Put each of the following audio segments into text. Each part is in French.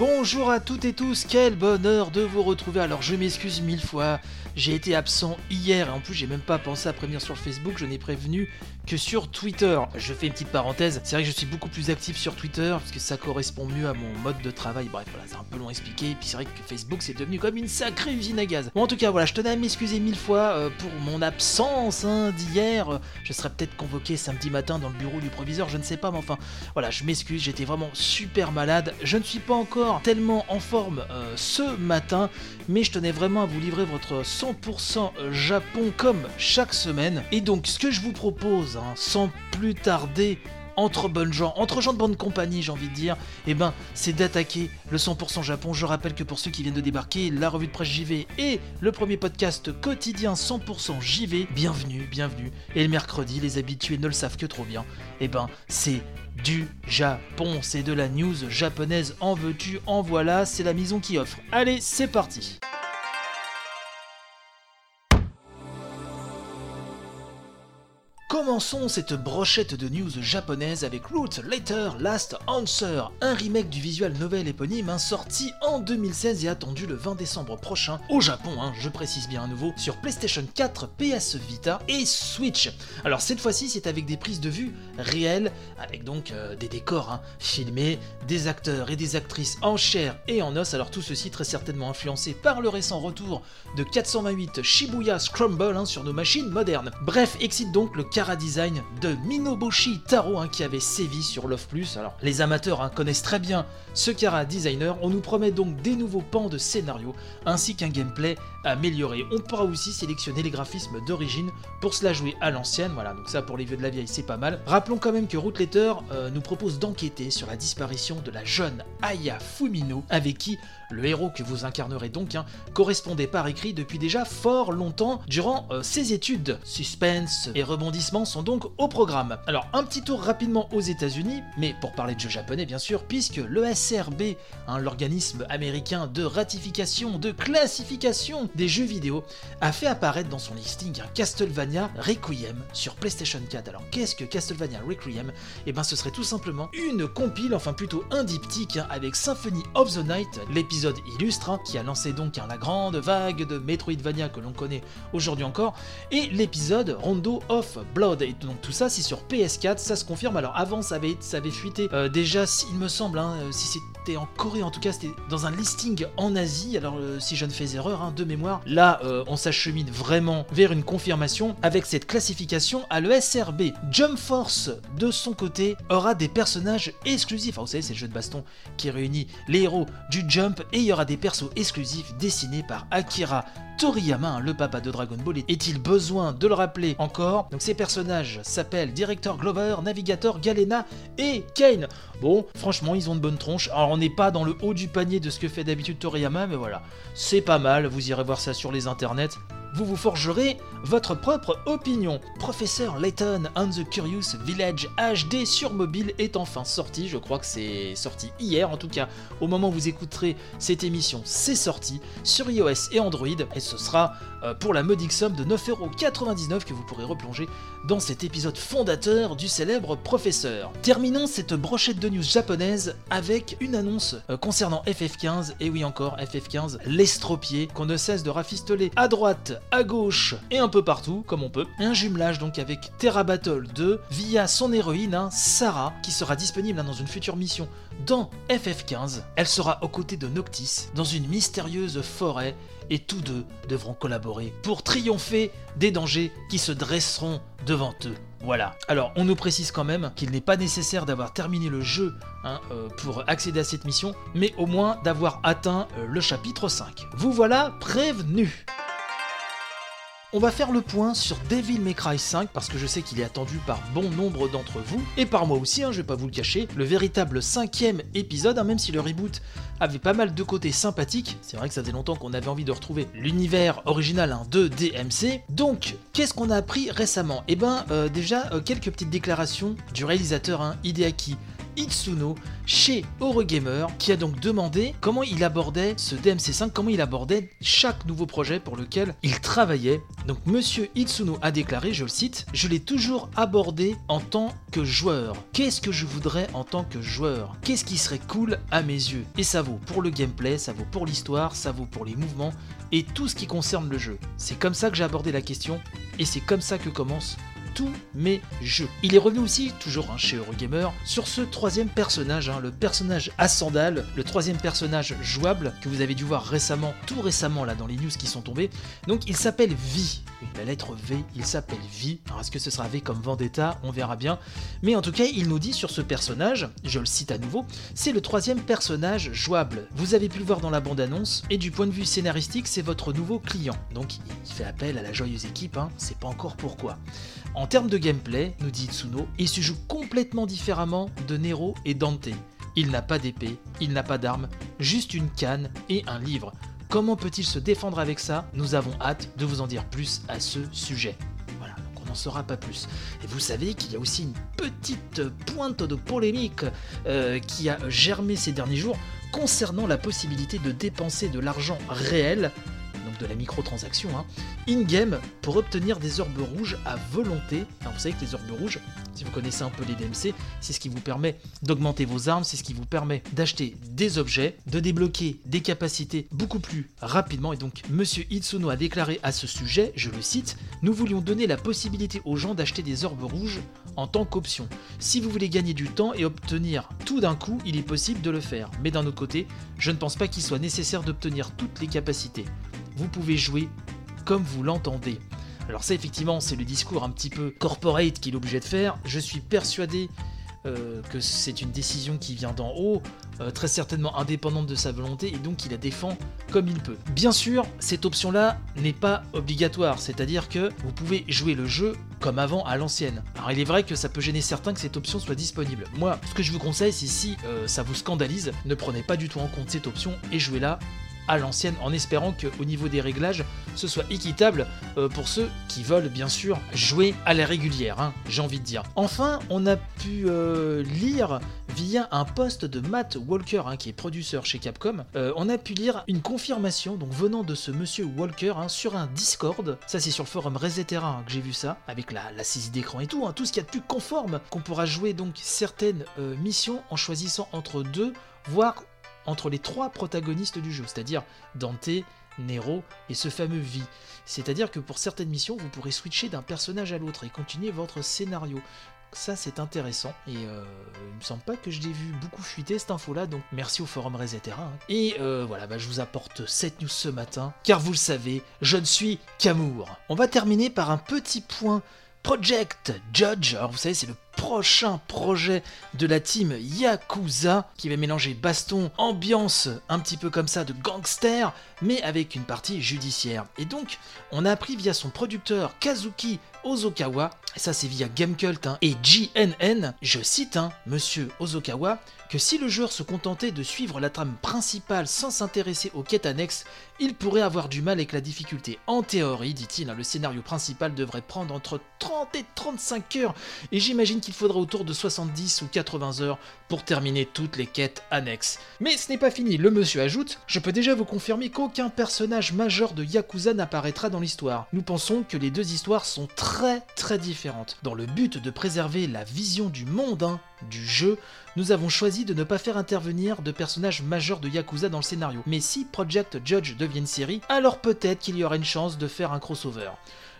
Bonjour à toutes et tous, quel bonheur de vous retrouver. Alors je m'excuse mille fois, j'ai été absent hier et en plus j'ai même pas pensé à prévenir sur Facebook, je n'ai prévenu que sur Twitter. Je fais une petite parenthèse, c'est vrai que je suis beaucoup plus actif sur Twitter parce que ça correspond mieux à mon mode de travail. Bref, voilà, c'est un peu long à expliquer. Et puis c'est vrai que Facebook c'est devenu comme une sacrée usine à gaz. Bon, en tout cas, voilà, je tenais à m'excuser mille fois euh, pour mon absence hein, d'hier. Je serais peut-être convoqué samedi matin dans le bureau du proviseur, je ne sais pas, mais enfin, voilà, je m'excuse, j'étais vraiment super malade. Je ne suis pas encore tellement en forme euh, ce matin, mais je tenais vraiment à vous livrer votre 100% Japon comme chaque semaine. Et donc, ce que je vous propose, hein, sans plus tarder, entre bonnes gens, entre gens de bonne compagnie, j'ai envie de dire, eh ben, c'est d'attaquer le 100% Japon. Je rappelle que pour ceux qui viennent de débarquer, la revue de presse JV est le premier podcast quotidien 100% JV. Bienvenue, bienvenue. Et le mercredi, les habitués ne le savent que trop bien. Eh ben, c'est du Japon, c'est de la news japonaise. En veux-tu, en voilà, c'est la maison qui offre. Allez, c'est parti. Commençons cette brochette de news japonaise avec Root Later Last Answer, un remake du visual novel éponyme hein, sorti en 2016 et attendu le 20 décembre prochain au Japon, hein, je précise bien à nouveau, sur PlayStation 4, PS Vita et Switch. Alors cette fois-ci c'est avec des prises de vue réelles, avec donc euh, des décors hein, filmés, des acteurs et des actrices en chair et en os, alors tout ceci très certainement influencé par le récent retour de 428 Shibuya Scramble hein, sur nos machines modernes. Bref, excite donc le design de Minoboshi Taro hein, qui avait sévi sur Love Plus. Alors les amateurs hein, connaissent très bien ce Kara designer. On nous promet donc des nouveaux pans de scénario ainsi qu'un gameplay amélioré. On pourra aussi sélectionner les graphismes d'origine pour se jouer à l'ancienne. Voilà, donc ça pour les vieux de la vieille c'est pas mal. Rappelons quand même que Root Letter euh, nous propose d'enquêter sur la disparition de la jeune Aya Fumino avec qui le héros que vous incarnerez donc hein, correspondait par écrit depuis déjà fort longtemps durant euh, ses études. Suspense et rebondissements sont donc au programme. Alors un petit tour rapidement aux États-Unis, mais pour parler de jeux japonais bien sûr, puisque le SRB, hein, l'organisme américain de ratification, de classification des jeux vidéo, a fait apparaître dans son listing un Castlevania Requiem sur PlayStation 4. Alors qu'est-ce que Castlevania Requiem? Eh ben ce serait tout simplement une compile, enfin plutôt un diptyque hein, avec Symphony of the Night, l'épisode illustre hein, qui a lancé donc la grande vague de Metroidvania que l'on connaît aujourd'hui encore, et l'épisode Rondo of Blood. Et donc tout ça c'est sur PS4, ça se confirme. Alors avant ça avait, ça avait fuité euh, déjà, il me semble, hein, euh, si c'était en Corée en tout cas, c'était dans un listing en Asie. Alors euh, si je ne fais erreur hein, de mémoire, là on s'achemine vraiment vers une confirmation avec cette classification à l'ESRB. Jump Force de son côté aura des personnages exclusifs. vous savez c'est le jeu de baston qui réunit les héros du Jump et il y aura des persos exclusifs dessinés par Akira Toriyama, le papa de Dragon Ball. Est-il besoin de le rappeler encore? Donc ces personnages s'appellent Director Glover, Navigator Galena et Kane. Bon, franchement, ils ont de bonnes tronches. Alors on n'est pas dans le haut du panier de ce que fait d'habitude Toriyama, mais voilà, c'est pas mal. Vous irez voir ça sur les internets vous vous forgerez votre propre opinion. Professeur Layton and the Curious Village HD sur mobile est enfin sorti, je crois que c'est sorti hier en tout cas, au moment où vous écouterez cette émission, c'est sorti sur iOS et Android, et ce sera pour la modique somme de 9,99€ que vous pourrez replonger dans cet épisode fondateur du célèbre professeur. Terminons cette brochette de news japonaise avec une annonce euh, concernant FF15, et oui encore FF15, l'estropié qu'on ne cesse de rafistoler à droite, à gauche et un peu partout comme on peut. Un jumelage donc avec Terra Battle 2 via son héroïne hein, Sarah qui sera disponible hein, dans une future mission dans FF15. Elle sera aux côtés de Noctis dans une mystérieuse forêt et tous deux devront collaborer pour triompher des dangers qui se dresseront devant eux. Voilà. Alors, on nous précise quand même qu'il n'est pas nécessaire d'avoir terminé le jeu hein, euh, pour accéder à cette mission, mais au moins d'avoir atteint euh, le chapitre 5. Vous voilà prévenu On va faire le point sur Devil May Cry 5 parce que je sais qu'il est attendu par bon nombre d'entre vous et par moi aussi, hein, je vais pas vous le cacher. Le véritable cinquième épisode, hein, même si le reboot avait pas mal de côtés sympathiques, c'est vrai que ça faisait longtemps qu'on avait envie de retrouver l'univers original hein, de DMC. Donc, qu'est-ce qu'on a appris récemment? Eh ben, euh, déjà euh, quelques petites déclarations du réalisateur Hideaki Itsuno chez Eurogamer qui a donc demandé comment il abordait ce DMC5, comment il abordait chaque nouveau projet pour lequel il travaillait. Donc monsieur Itsuno a déclaré, je le cite, je l'ai toujours abordé en tant que joueur. Qu'est-ce que je voudrais en tant que joueur? Qu'est-ce qui serait cool à mes yeux? Et ça vaut pour le gameplay, ça vaut pour l'histoire, ça vaut pour les mouvements et tout ce qui concerne le jeu. C'est comme ça que j'ai abordé la question et c'est comme ça que commence tous mes jeux. Il est revenu aussi, toujours hein, chez Eurogamer, sur ce troisième personnage, hein, le personnage à sandales, le troisième personnage jouable que vous avez dû voir récemment, tout récemment là dans les news qui sont tombées. Donc il s'appelle V. La lettre V, il s'appelle V. Alors est-ce que ce sera V comme Vendetta? On verra bien. Mais en tout cas, il nous dit sur ce personnage, je le cite à nouveau, c'est le troisième personnage jouable. Vous avez pu le voir dans la bande-annonce, et du point de vue scénaristique, c'est votre nouveau client. Donc il fait appel à la joyeuse équipe, hein, c'est pas encore pourquoi. En termes de gameplay, nous dit Itsuno, il se joue complètement différemment de Nero et Dante. Il n'a pas d'épée, il n'a pas d'arme, juste une canne et un livre. Comment peut-il se défendre avec ça? Nous avons hâte de vous en dire plus à ce sujet. Voilà, donc on n'en saura pas plus. Et vous savez qu'il y a aussi une petite pointe de polémique euh, qui a germé ces derniers jours concernant la possibilité de dépenser de l'argent réel de la microtransaction, hein, in-game pour obtenir des orbes rouges à volonté. Vous savez que les orbes rouges, si vous connaissez un peu les DMC, c'est ce qui vous permet d'augmenter vos armes, c'est ce qui vous permet d'acheter des objets, de débloquer des capacités beaucoup plus rapidement. Et donc Monsieur Itsuno a déclaré à ce sujet, je le cite, nous voulions donner la possibilité aux gens d'acheter des orbes rouges en tant qu'option. Si vous voulez gagner du temps et obtenir tout d'un coup, il est possible de le faire. Mais d'un autre côté, je ne pense pas qu'il soit nécessaire d'obtenir toutes les capacités vous pouvez jouer comme vous l'entendez. Alors ça effectivement c'est le discours un petit peu corporate qu'il est obligé de faire. Je suis persuadé euh, que c'est une décision qui vient d'en haut, euh, très certainement indépendante de sa volonté, et donc il la défend comme il peut. Bien sûr, cette option-là n'est pas obligatoire, c'est-à-dire que vous pouvez jouer le jeu comme avant à l'ancienne. Alors il est vrai que ça peut gêner certains que cette option soit disponible. Moi, ce que je vous conseille, c'est si euh, ça vous scandalise, ne prenez pas du tout en compte cette option et jouez-la l'ancienne en espérant qu'au niveau des réglages ce soit équitable euh, pour ceux qui veulent bien sûr jouer à la régulière, hein, j'ai envie de dire. Enfin, on a pu euh, lire via un post de Matt Walker, hein, qui est producteur chez Capcom, euh, on a pu lire une confirmation donc venant de ce monsieur Walker hein, sur un Discord. Ça c'est sur le forum Resetera que j'ai vu ça, avec la, saisie d'écran et tout, tout ce qu'il y a de plus conforme, qu'on pourra jouer donc certaines missions en choisissant entre deux, voire entre les trois protagonistes du jeu, c'est-à-dire Dante, Nero et ce fameux V. C'est-à-dire que pour certaines missions, vous pourrez switcher d'un personnage à l'autre et continuer votre scénario. Ça, c'est intéressant. Et euh, il me semble pas que je l'ai vu beaucoup fuiter cette info-là, donc merci au forum Resetera. Hein. Et euh, voilà, bah, je vous apporte cette news ce matin, car vous le savez, je ne suis qu'amour. On va terminer par un petit point Project Judge. Alors vous savez, c'est le prochain projet de la team Yakuza qui va mélanger baston, ambiance un petit peu comme ça de gangster, mais avec une partie judiciaire. Et donc, on a appris via son producteur Kazuki Ozokawa, ça c'est via Gamecult hein, et GNN, je cite hein, Monsieur Ozokawa, que si le joueur se contentait de suivre la trame principale sans s'intéresser aux quêtes annexes, il pourrait avoir du mal avec la difficulté. En théorie, dit-il, hein, le scénario principal devrait prendre entre 30 et 35 heures, et j'imagine qu'il faudra autour de 70 ou 80 heures pour terminer toutes les quêtes annexes. Mais ce n'est pas fini, le monsieur ajoute, je peux déjà vous confirmer qu'aucun personnage majeur de Yakuza n'apparaîtra dans l'histoire. Nous pensons que les deux histoires sont très très différentes. Dans le but de préserver la vision du monde hein, du jeu, nous avons choisi de ne pas faire intervenir de personnages majeurs de Yakuza dans le scénario. Mais si Project Judge devient une série, alors peut-être qu'il y aura une chance de faire un crossover.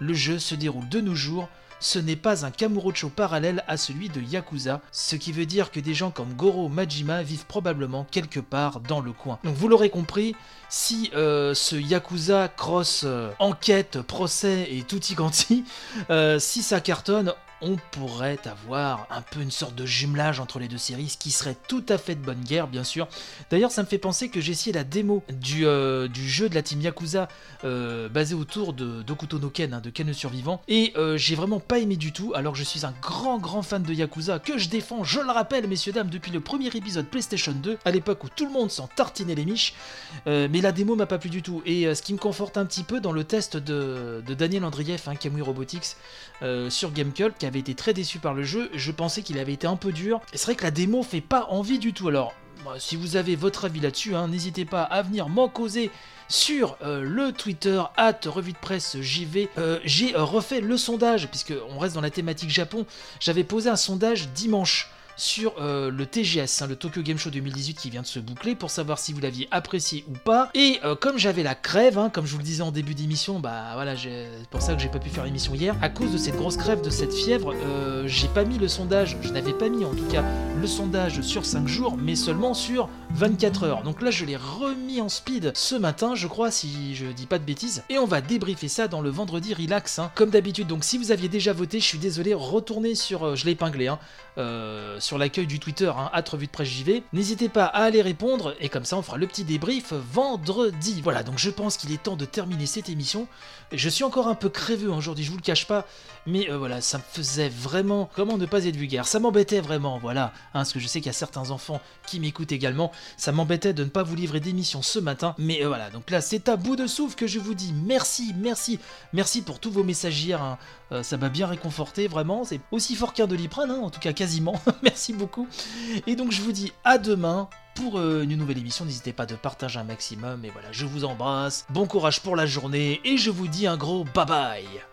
Le jeu se déroule de nos jours, ce n'est pas un Kamurocho parallèle à celui de Yakuza, ce qui veut dire que des gens comme Goro Majima vivent probablement quelque part dans le coin. Donc vous l'aurez compris, si euh, ce Yakuza cross euh, enquête, procès et tutti quanti, euh, si ça cartonne, on pourrait avoir un peu une sorte de jumelage entre les deux séries, ce qui serait tout à fait de bonne guerre, bien sûr. D'ailleurs, ça me fait penser que j'ai essayé la démo du, euh, jeu de la team Yakuza euh, basé autour de Dokuto no Ken, hein, de Ken le survivant, et euh, j'ai vraiment pas aimé du tout, alors je suis un grand grand fan de Yakuza que je défends, je le rappelle, messieurs dames, depuis le premier épisode PlayStation 2, à l'époque où tout le monde s'en tartinait les miches, mais la démo m'a pas plu du tout, et ce qui me conforte un petit peu dans le test de, Daniel Andrieff, hein, Kamui Robotics, sur GameCult, qui été très déçu par le jeu, je pensais qu'il avait été un peu dur, et c'est vrai que la démo fait pas envie du tout, alors si vous avez votre avis là-dessus, hein, n'hésitez pas à venir m'en causer sur euh, le Twitter at revue de presse JV. Euh, J'ai refait le sondage, puisque on reste dans la thématique Japon. J'avais posé un sondage dimanche sur euh, le TGS, hein, le Tokyo Game Show 2018 qui vient de se boucler, pour savoir si vous l'aviez apprécié ou pas. Et euh, comme j'avais la crève, hein, comme je vous le disais en début d'émission, bah voilà, c'est pour ça que j'ai pas pu faire l'émission hier. À cause de cette grosse crève, de cette fièvre, euh, j'ai pas mis le sondage, je n'avais pas mis en tout cas le sondage sur 5 jours, mais seulement sur 24 heures. Donc là, je l'ai remis en speed ce matin, je crois, si je dis pas de bêtises. Et on va débriefer ça dans le vendredi relax, hein, comme d'habitude. Donc si vous aviez déjà voté, je suis désolé, retournez sur, je l'ai épinglé, hein, sur l'accueil du Twitter, hein, at de presse JV. N'hésitez pas à aller répondre, et comme ça, on fera le petit débrief vendredi. Voilà, donc je pense qu'il est temps de terminer cette émission. Je suis encore un peu creveux aujourd'hui, je vous le cache pas, mais euh, voilà, ça me faisait vraiment. Comment ne pas être vulgaire? Ça m'embêtait vraiment, voilà. Hein, parce que je sais qu'il y a certains enfants qui m'écoutent également. Ça m'embêtait de ne pas vous livrer d'émission ce matin. Mais euh, voilà, donc là, c'est à bout de souffle que je vous dis merci, merci, merci pour tous vos messages hein. Euh, ça m'a bien réconforté, vraiment. C'est aussi fort qu'un doliprane, hein, en tout cas quasiment. merci beaucoup. Et donc, je vous dis à demain. Pour euh, une nouvelle émission, n'hésitez pas de partager un maximum. Et voilà, je vous embrasse. Bon courage pour la journée. Et je vous dis un gros bye bye.